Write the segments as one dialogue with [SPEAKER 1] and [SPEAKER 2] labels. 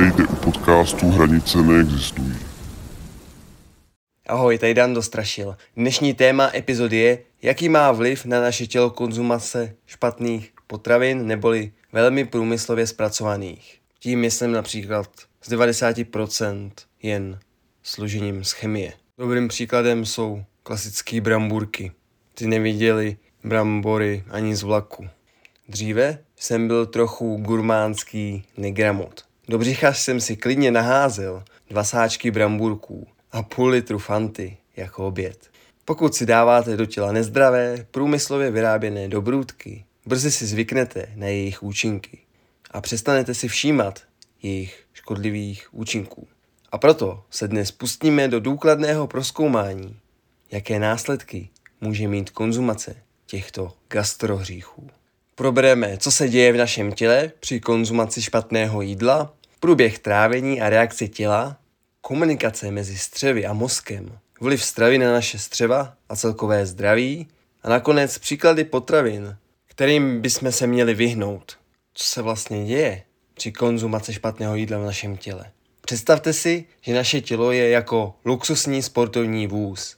[SPEAKER 1] Vítejte u podcastu Hranice neexistují.
[SPEAKER 2] Ahoj, tady Dan Dostrašil. Dnešní téma epizody je, jaký má vliv na naše tělo konzumace špatných potravin neboli velmi průmyslově zpracovaných. Tím myslím například z 90% jen složením z chemie. Dobrým příkladem jsou klasické bramburky. Ty neviděli brambory ani z vlaku. Dříve jsem byl trochu gurmánský negramot. Do břicha jsem si klidně naházel dva sáčky bramburků a půl litru fanty jako oběd. Pokud si dáváte do těla nezdravé, průmyslově vyráběné dobrůdky, brzy si zvyknete na jejich účinky a přestanete si všímat jejich škodlivých účinků. A proto se dnes pustíme do důkladného proskoumání, jaké následky může mít konzumace těchto gastrohříchů. Probereme, co se děje v našem těle při konzumaci špatného jídla, průběh trávení a reakce těla, komunikace mezi střevy a mozkem, vliv stravy na naše střeva a celkové zdraví a nakonec příklady potravin, kterým bychom se měli vyhnout. Co se vlastně děje při konzumaci špatného jídla v našem těle? Představte si, že naše tělo je jako luxusní sportovní vůz.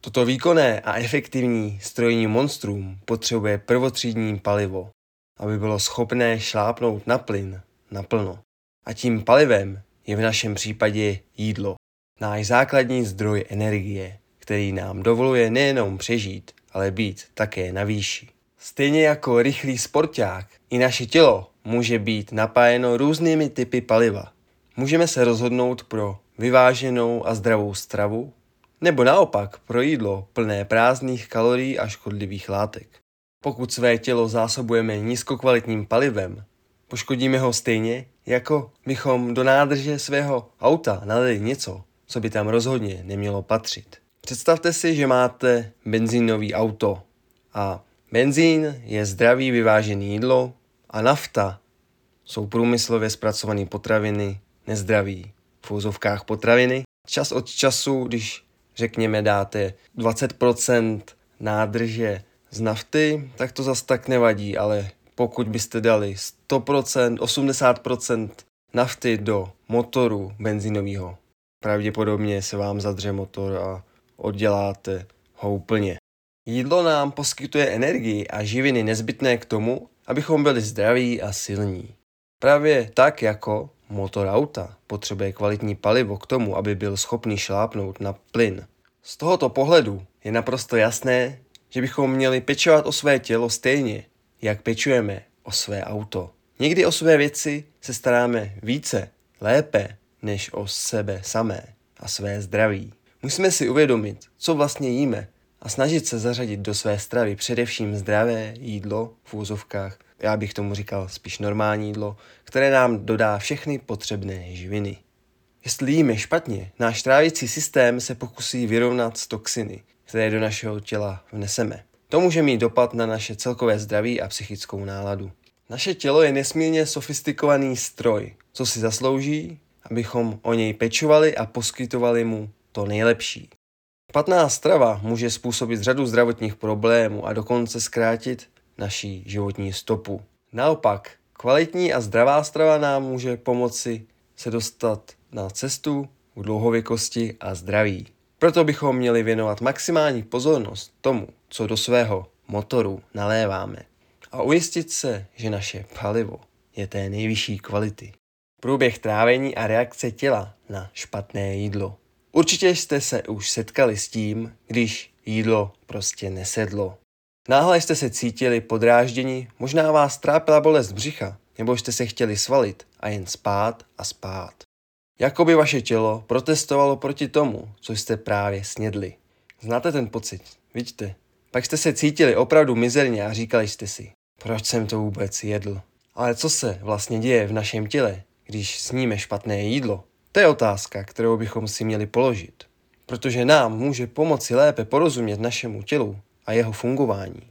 [SPEAKER 2] Toto výkonné a efektivní strojní monstrum potřebuje prvotřídní palivo, aby bylo schopné šlápnout na plyn naplno. A tím palivem je v našem případě jídlo, náš základní zdroj energie, který nám dovoluje nejenom přežít, ale být také na výši. Stejně jako rychlý sporták, i naše tělo může být napájeno různými typy paliva. Můžeme se rozhodnout pro vyváženou a zdravou stravu, nebo naopak pro jídlo plné prázdných kalorií a škodlivých látek. Pokud své tělo zásobujeme nízkokvalitním palivem, poškodíme ho stejně, jako bychom do nádrže svého auta nalili něco, co by tam rozhodně nemělo patřit. Představte si, že máte benzínový auto a benzín je zdravý vyvážený jídlo a nafta jsou průmyslově zpracované potraviny nezdraví. V úzovkách potraviny. Čas od času, když řekněme dáte 20% nádrže z nafty, tak to zas tak nevadí, ale pokud byste dali 100%, 80% nafty do motoru benzínového, pravděpodobně se vám zadře motor a odděláte ho úplně. Jídlo nám poskytuje energii a živiny nezbytné k tomu, abychom byli zdraví a silní. Právě tak jako motor auta potřebuje kvalitní palivo k tomu, aby byl schopný šlápnout na plyn. Z tohoto pohledu je naprosto jasné, že bychom měli pečovat o své tělo stejně, jak pečujeme o své auto. Někdy o své věci se staráme více, lépe, než o sebe samé a své zdraví. Musíme si uvědomit, co vlastně jíme a snažit se zařadit do své stravy především zdravé jídlo v úzovkách, já bych tomu říkal spíš normální jídlo, které nám dodá všechny potřebné živiny. Jestli jíme špatně, náš trávicí systém se pokusí vyrovnat s toxiny, které do našeho těla vneseme. To může mít dopad na naše celkové zdraví a psychickou náladu. Naše tělo je nesmírně sofistikovaný stroj, co si zaslouží, abychom o něj pečovali a poskytovali mu to nejlepší. Špatná strava může způsobit řadu zdravotních problémů a dokonce zkrátit naší životní stopu. Naopak, kvalitní a zdravá strava nám může pomoci se dostat na cestu k dlouhověkosti a zdraví. Proto bychom měli věnovat maximální pozornost tomu, co do svého motoru naléváme a ujistit se, že naše palivo je té nejvyšší kvality. Průběh trávení a reakce těla na špatné jídlo. Určitě jste se už setkali s tím, když jídlo prostě nesedlo. Náhle jste se cítili podrážděni, možná vás trápila bolest břicha, nebo jste se chtěli svalit a jen spát a spát. Jakoby vaše tělo protestovalo proti tomu, co jste právě snědli. Znáte ten pocit, vidíte? Pak jste se cítili opravdu mizerně a říkali jste si, proč jsem to vůbec jedl. Ale co se vlastně děje v našem těle, když sníme špatné jídlo? To je otázka, kterou bychom si měli položit. Protože nám může pomoci lépe porozumět našemu tělu a jeho fungování.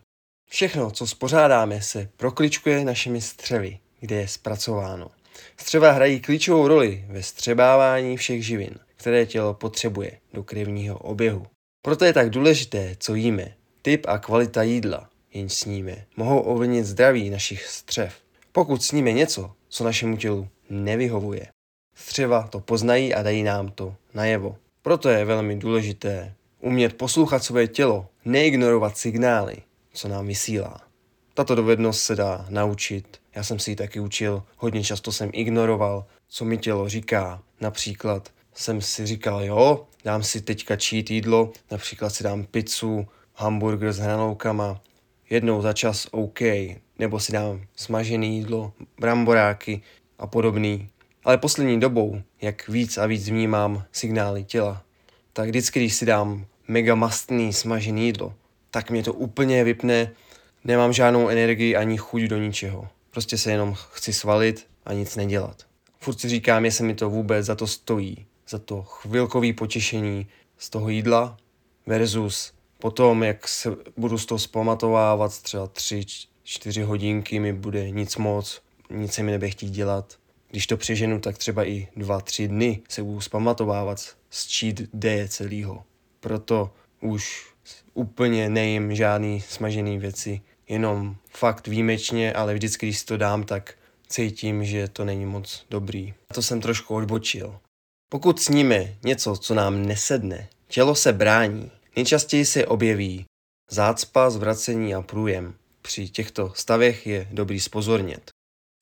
[SPEAKER 2] Všechno, co spořádáme, se prokličkuje našimi střevy, kde je zpracováno. Střeva hrají klíčovou roli ve střebávání všech živin, které tělo potřebuje do krevního oběhu. Proto je tak důležité, co jíme. Typ a kvalita jídla, jenž sníme, mohou ovlivnit zdraví našich střev. Pokud sníme něco, co našemu tělu nevyhovuje, střeva to poznají a dají nám to najevo. Proto je velmi důležité umět poslouchat své tělo, neignorovat signály, co nám vysílá. Tato dovednost se dá naučit. Já jsem si ji taky učil, hodně často jsem ignoroval, co mi tělo říká. Například jsem si říkal, jo, dám si teďka čít jídlo, například si dám pizzu, hamburger s hranolkama, jednou za čas OK, nebo si dám smažené jídlo, bramboráky a podobný. Ale poslední dobou, jak víc a víc vnímám signály těla, tak vždycky, když si dám mega mastný smažený jídlo, tak mě to úplně vypne, nemám žádnou energii ani chuť do ničeho. Prostě se jenom chci svalit a nic nedělat. Furt si říkám, jestli mi to vůbec za to stojí, za to chvilkový potěšení z toho jídla versus potom, jak se budu z toho zpamatovávat třeba tři, čtyři hodinky mi bude nic moc, nic se mi nebude chtít dělat. Když to přeženu, tak třeba i dva, tři dny se budu zpamatovávat z cheat day celýho. Proto už úplně nejím žádný smažený věci, jenom fakt výjimečně, ale vždycky, když si to dám, tak cítím, že to není moc dobrý. A to jsem trošku odbočil. Pokud sníme něco, co nám nesedne, tělo se brání. Nejčastěji se objeví zácpa, zvracení a průjem. Při těchto stavech je dobrý spozornět.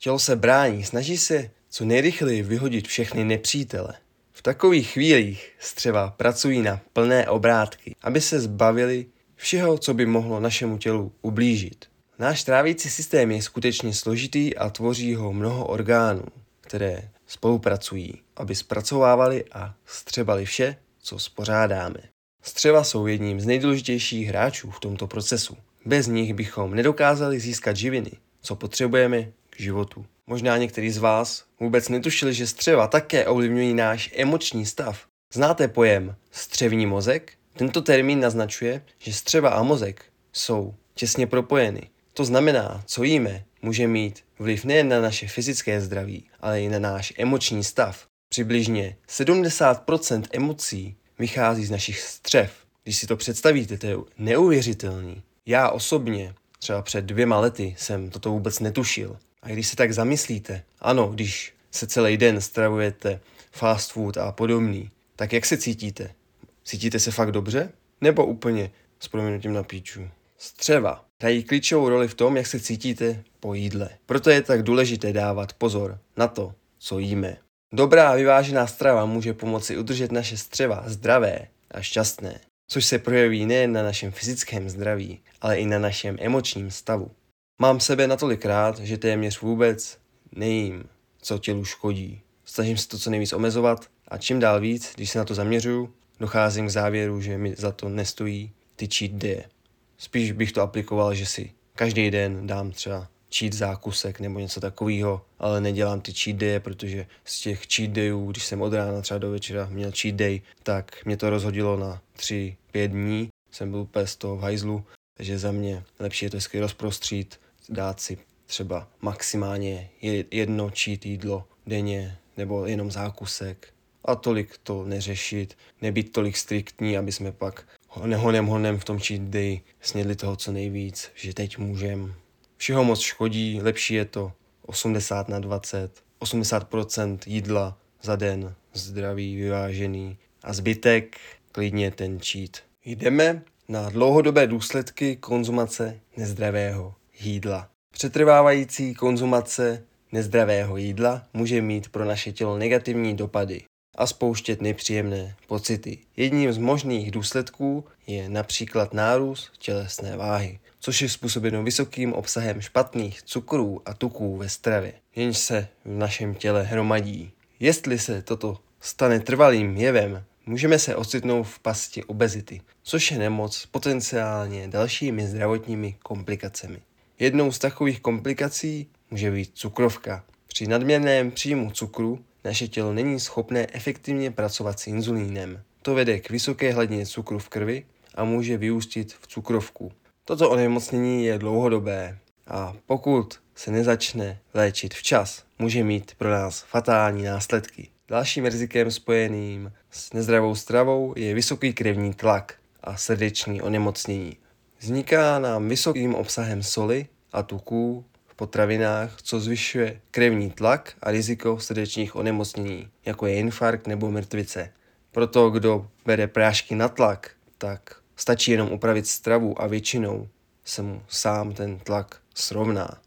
[SPEAKER 2] Tělo se brání, snaží se co nejrychleji vyhodit všechny nepřítele. V takových chvílích střeva pracují na plné obrátky, aby se zbavili všeho, co by mohlo našemu tělu ublížit. Náš trávící systém je skutečně složitý a tvoří ho mnoho orgánů, které spolupracují, aby zpracovávali a střebali vše, co spořádáme. Střeva jsou jedním z nejdůležitějších hráčů v tomto procesu. Bez nich bychom nedokázali získat živiny, co potřebujeme k životu. Možná některý z vás vůbec netušili, že střeva také ovlivňují náš emoční stav. Znáte pojem střevní mozek? Tento termín naznačuje, že střeva a mozek jsou těsně propojeny. To znamená, co jíme, může mít vliv nejen na naše fyzické zdraví, ale i na náš emoční stav. Přibližně 70% emocí vychází z našich střev. Když si to představíte, to je neuvěřitelný. Já osobně, třeba před dvěma lety, jsem toto vůbec netušil. A když se tak zamyslíte, ano, když se celý den stravujete fast food a podobný, tak jak se cítíte? Cítíte se fakt dobře? Nebo úplně s proměnutím na píču? Střeva hrají klíčovou roli v tom, jak se cítíte po jídle. Proto je tak důležité dávat pozor na to, co jíme. Dobrá a vyvážená strava může pomoci udržet naše střeva zdravé a šťastné, což se projeví nejen na našem fyzickém zdraví, ale i na našem emočním stavu. Mám sebe natolik rád, že téměř vůbec nejím, co tělu škodí. Snažím se to co nejvíc omezovat a čím dál víc, když se na to zaměřuju, docházím k závěru, že mi za to nestojí ty cheat day. Spíš bych to aplikoval, že si každý den dám třeba cheat zákusek nebo něco takového, ale nedělám ty cheat day, protože z těch cheat dayů, když jsem od rána třeba do večera měl cheat day, tak mě to rozhodilo na 3-5 dní, jsem byl úplně z toho v hajzlu, takže za mě lepší je to hezky rozprostřít, dát si třeba maximálně jedno cheat jídlo denně nebo jenom zákusek a tolik to neřešit, nebýt tolik striktní, aby jsme pak nehonem honem v tom cheat day snědli toho co nejvíc, že teď můžem. Všeho moc škodí, lepší je to 80 na 20, 80% jídla za den, zdravý, vyvážený a zbytek klidně ten cheat. Jdeme na dlouhodobé důsledky konzumace nezdravého jídla. Přetrvávající konzumace nezdravého jídla může mít pro naše tělo negativní dopady a spouštět nepříjemné pocity. Jedním z možných důsledků je například nárůst tělesné váhy, což je způsobeno vysokým obsahem špatných cukrů a tuků ve stravě, jenž se v našem těle hromadí. Jestli se toto stane trvalým jevem, můžeme se ocitnout v pasti obezity, což je nemoc s potenciálně dalšími zdravotními komplikacemi. Jednou z takových komplikací může být cukrovka. Při nadměrném příjmu cukru naše tělo není schopné efektivně pracovat s inzulínem. To vede k vysoké hladině cukru v krvi a může vyústit v cukrovku. Toto onemocnění je dlouhodobé a pokud se nezačne léčit včas, může mít pro nás fatální následky. Dalším rizikem spojeným s nezdravou stravou je vysoký krevní tlak a srdeční onemocnění. Vzniká nám vysokým obsahem soli a tuků potravinách, co zvyšuje krevní tlak a riziko srdečních onemocnění, jako je infarkt nebo mrtvice. Proto, kdo bere prášky na tlak, tak stačí jenom upravit stravu a většinou se mu sám ten tlak srovná.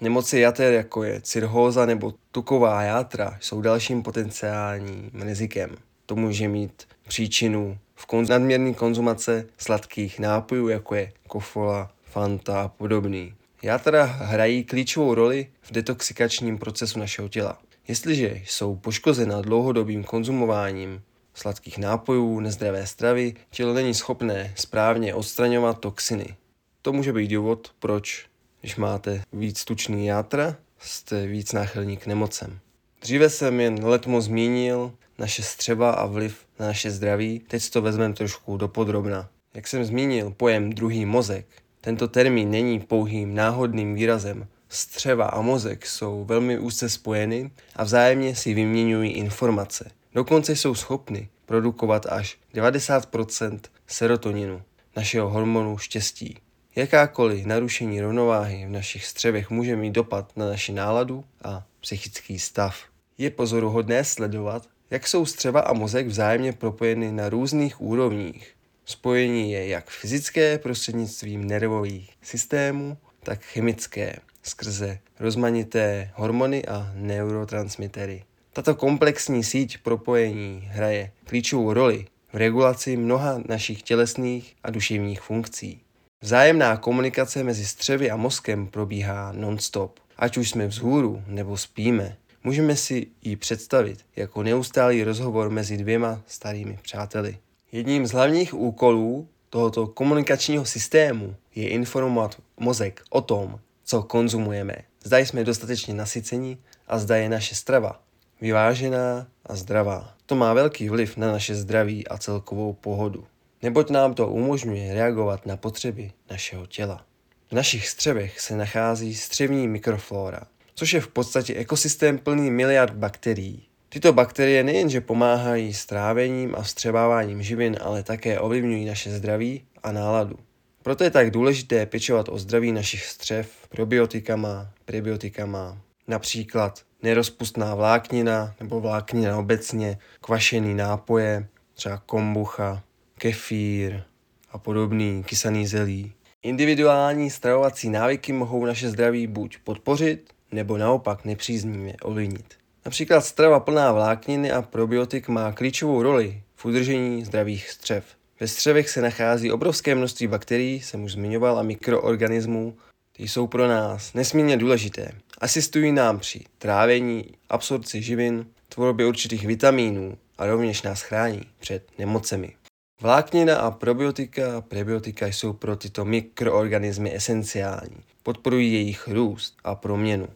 [SPEAKER 2] Nemoci jater, jako je cirhóza nebo tuková játra, jsou dalším potenciálním rizikem. To může mít příčinu v konz- nadměrné konzumace sladkých nápojů, jako je kofola, fanta a podobný. Játra hrají klíčovou roli v detoxikačním procesu našeho těla. Jestliže jsou poškozena dlouhodobým konzumováním sladkých nápojů, nezdravé stravy, tělo není schopné správně odstraňovat toxiny. To může být důvod, proč, když máte víc tučný játra, jste víc náchylní k nemocem. Dříve jsem jen letmo zmínil naše střeba a vliv na naše zdraví, teď to vezmeme trošku do podrobna. Jak jsem zmínil pojem druhý mozek, tento termín není pouhým náhodným výrazem. Střeva a mozek jsou velmi úzce spojeny a vzájemně si vyměňují informace. Dokonce jsou schopny produkovat až 90% serotoninu, našeho hormonu štěstí. Jakákoliv narušení rovnováhy v našich střevech může mít dopad na naši náladu a psychický stav. Je pozoruhodné sledovat, jak jsou střeva a mozek vzájemně propojeny na různých úrovních. Spojení je jak fyzické prostřednictvím nervových systémů, tak chemické skrze rozmanité hormony a neurotransmitery. Tato komplexní síť propojení hraje klíčovou roli v regulaci mnoha našich tělesných a duševních funkcí. Vzájemná komunikace mezi střevy a mozkem probíhá non-stop. Ať už jsme vzhůru nebo spíme, můžeme si ji představit jako neustálý rozhovor mezi dvěma starými přáteli. Jedním z hlavních úkolů tohoto komunikačního systému je informovat mozek o tom, co konzumujeme. Zda jsme dostatečně nasycení a zda je naše strava vyvážená a zdravá. To má velký vliv na naše zdraví a celkovou pohodu, neboť nám to umožňuje reagovat na potřeby našeho těla. V našich střevech se nachází střevní mikroflora, což je v podstatě ekosystém plný miliard bakterií. Tyto bakterie nejenže pomáhají s trávením a vstřebáváním živin, ale také ovlivňují naše zdraví a náladu. Proto je tak důležité pečovat o zdraví našich střev probiotikama, prebiotikama, například nerozpustná vláknina nebo vláknina obecně, kvašený nápoje, třeba kombucha, kefír a podobný kysaný zelí. Individuální stravovací návyky mohou naše zdraví buď podpořit, nebo naopak nepříznivě ovlivnit. Například strava plná vlákniny a probiotik má klíčovou roli v udržení zdravých střev. Ve střevech se nachází obrovské množství bakterií, jsem už zmiňoval, a mikroorganismů, ty jsou pro nás nesmírně důležité. Asistují nám při trávení, absorpci živin, tvorbě určitých vitamínů a rovněž nás chrání před nemocemi. Vláknina a probiotika a prebiotika jsou pro tyto mikroorganismy esenciální. Podporují jejich růst a proměnu.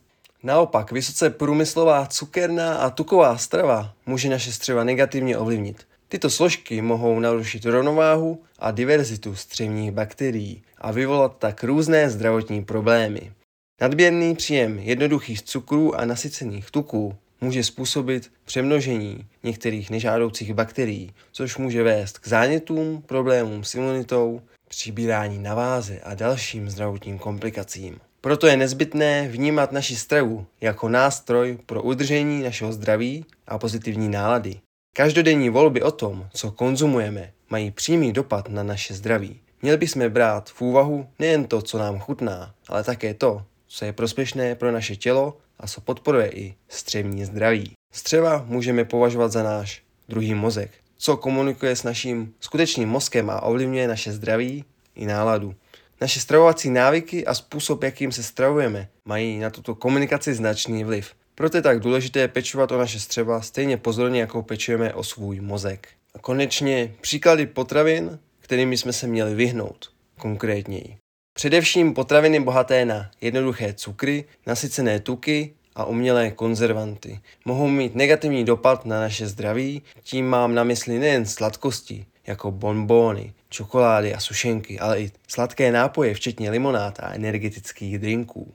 [SPEAKER 2] Naopak, vysoce průmyslová cukerná a tuková strava může naše střeva negativně ovlivnit. Tyto složky mohou narušit rovnováhu a diverzitu střevních bakterií a vyvolat tak různé zdravotní problémy. Nadměrný příjem jednoduchých cukrů a nasycených tuků může způsobit přemnožení některých nežádoucích bakterií, což může vést k zánětům, problémům s imunitou, přibírání na váze a dalším zdravotním komplikacím. Proto je nezbytné vnímat naši stravu jako nástroj pro udržení našeho zdraví a pozitivní nálady. Každodenní volby o tom, co konzumujeme, mají přímý dopad na naše zdraví. Měli bychom brát v úvahu nejen to, co nám chutná, ale také to, co je prospěšné pro naše tělo a co podporuje i střevní zdraví. Střeva můžeme považovat za náš druhý mozek, co komunikuje s naším skutečným mozkem a ovlivňuje naše zdraví i náladu. Naše stravovací návyky a způsob, jakým se stravujeme, mají na tuto komunikaci značný vliv. Proto je tak důležité pečovat o naše střeva stejně pozorně, jako pečujeme o svůj mozek. A konečně příklady potravin, kterými jsme se měli vyhnout, konkrétněji. Především potraviny bohaté na jednoduché cukry, nasycené tuky a umělé konzervanty mohou mít negativní dopad na naše zdraví, tím mám na mysli nejen sladkosti, jako bonbóny, čokolády a sušenky, ale i sladké nápoje, včetně limonád a energetických drinků.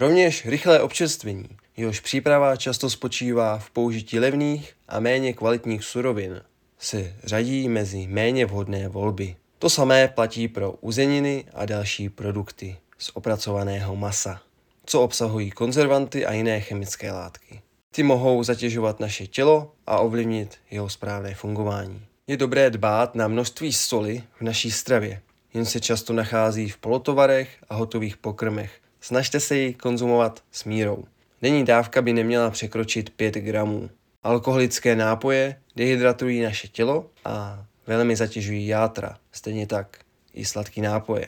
[SPEAKER 2] Rovněž rychlé občerstvení, jehož příprava často spočívá v použití levných a méně kvalitních surovin, se řadí mezi méně vhodné volby. To samé platí pro uzeniny a další produkty z opracovaného masa. co obsahují konzervanty a jiné chemické látky. Ty mohou zatěžovat naše tělo a ovlivnit jeho správné fungování. Je dobré dbát na množství soli v naší stravě. Jen se často nachází v polotovarech a hotových pokrmech. Snažte se ji konzumovat s mírou. Denní dávka by neměla překročit 5 gramů. Alkoholické nápoje dehydratují naše tělo a velmi zatěžují játra, stejně tak i sladký nápoje.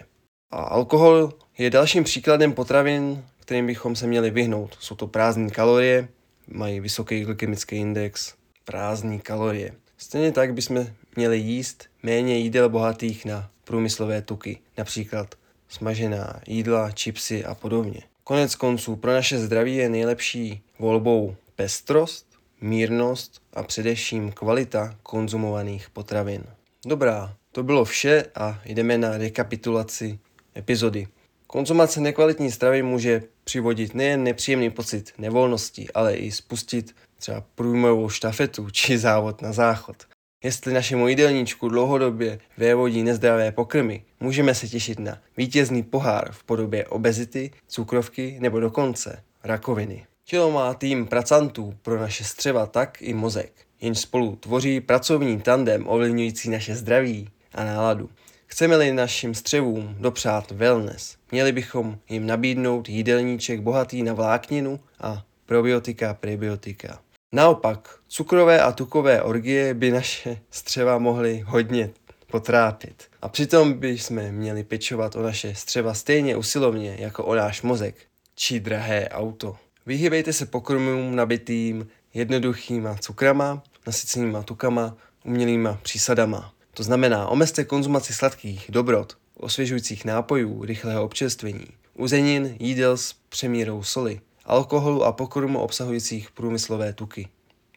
[SPEAKER 2] A alkohol je dalším příkladem potravin, kterým bychom se měli vyhnout. Jsou to prázdné kalorie, mají vysoký glykemický index, prázdné kalorie. Stejně tak bychom měli jíst méně jídel bohatých na průmyslové tuky, například smažená jídla, čipsy a podobně. Konec konců pro naše zdraví je nejlepší volbou pestrost, mírnost a především kvalita konzumovaných potravin. Dobrá, to bylo vše a jdeme na rekapitulaci epizody. Konzumace nekvalitní stravy může přivodit nejen nepříjemný pocit nevolnosti, ale i spustit třeba průjmovou štafetu či závod na záchod. Jestli našemu jídelníčku dlouhodobě vévodí nezdravé pokrmy, můžeme se těšit na vítězný pohár v podobě obezity, cukrovky nebo dokonce rakoviny. Tělo má tým pracantů pro naše střeva tak i mozek, jenž spolu tvoří pracovní tandem ovlivňující naše zdraví a náladu. Chceme-li našim střevům dopřát wellness, měli bychom jim nabídnout jídelníček bohatý na vlákninu a probiotika, prebiotika. Naopak, cukrové a tukové orgie by naše střeva mohly hodně potrápit. A přitom bychom měli pečovat o naše střeva stejně usilovně jako o náš mozek či drahé auto. Vyhýbejte se pokrmům nabitým jednoduchýma cukrama, nasycenýma tukama, umělýma přísadama. To znamená, omezte konzumaci sladkých dobrot, osvěžujících nápojů, rychlého občerstvení, uzenin, jídel s přemírou soli, alkoholu a pokrmu obsahujících průmyslové tuky.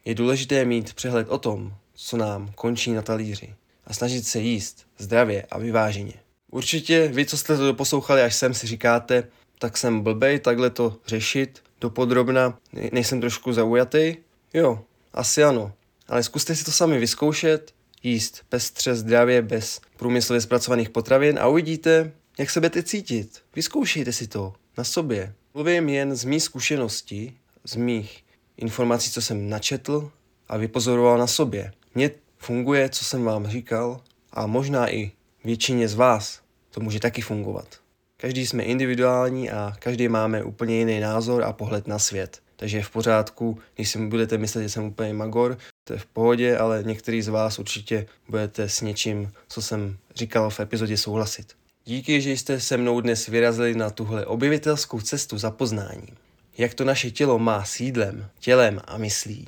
[SPEAKER 2] Je důležité mít přehled o tom, co nám končí na talíři a snažit se jíst zdravě a vyváženě. Určitě vy, co jste to doposlouchali až sem, si říkáte, tak jsem blbej takhle to řešit dopodrobna, nejsem trošku zaujatý? Jo, asi ano. Ale zkuste si to sami vyzkoušet, jíst pestře, zdravě, bez průmyslově zpracovaných potravin a uvidíte, jak se budete cítit. Vyzkoušejte si to na sobě. Mluvím jen z mých zkušeností, z mých informací, co jsem načetl a vypozoroval na sobě. Mně funguje, co jsem vám říkal a možná i většině z vás to může taky fungovat. Každý jsme individuální a každý máme úplně jiný názor a pohled na svět. Takže je v pořádku, když si budete myslet, že jsem úplně magor, to je v pohodě, ale některý z vás určitě budete s něčím, co jsem říkal v epizodě, souhlasit. Díky, že jste se mnou dnes vyrazili na tuhle objevitelskou cestu za poznáním. Jak to naše tělo má s jídlem, tělem a myslí.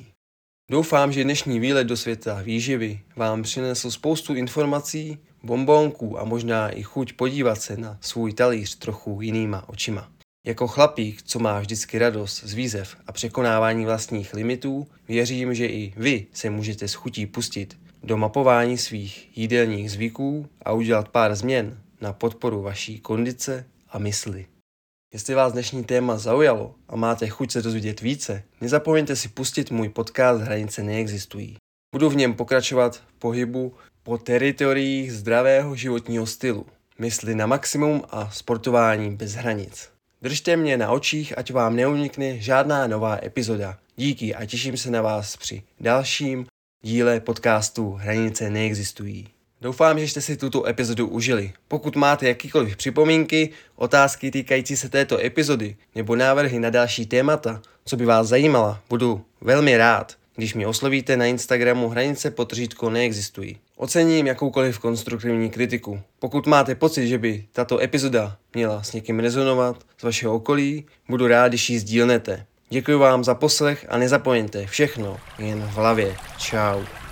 [SPEAKER 2] Doufám, že dnešní výlet do světa výživy vám přinesl spoustu informací, bombónků a možná i chuť podívat se na svůj talíř trochu jinýma očima. Jako chlapík, co má vždycky radost z výzev a překonávání vlastních limitů, věřím, že i vy se můžete s chutí pustit do mapování svých jídelních zvyků a udělat pár změn na podporu vaší kondice a mysli. Jestli vás dnešní téma zaujalo a máte chuť se dozvědět více, nezapomeňte si pustit můj podcast Hranice neexistují. Budu v něm pokračovat v pohybu po teritoriích zdravého životního stylu, mysli na maximum a sportování bez hranic. Držte mě na očích, ať vám neunikne žádná nová epizoda. Díky a těším se na vás při dalším díle podcastu Hranice neexistují. Doufám, že jste si tuto epizodu užili. Pokud máte jakýkoliv připomínky, otázky týkající se této epizody nebo návrhy na další témata, co by vás zajímala, budu velmi rád, když mě oslovíte na Instagramu hranice potřítko neexistují. Ocením jakoukoliv konstruktivní kritiku. Pokud máte pocit, že by tato epizoda měla s někým rezonovat z vašeho okolí, budu rád, když ji sdílnete. Děkuji vám za poslech a nezapomeňte všechno jen v hlavě. Ciao.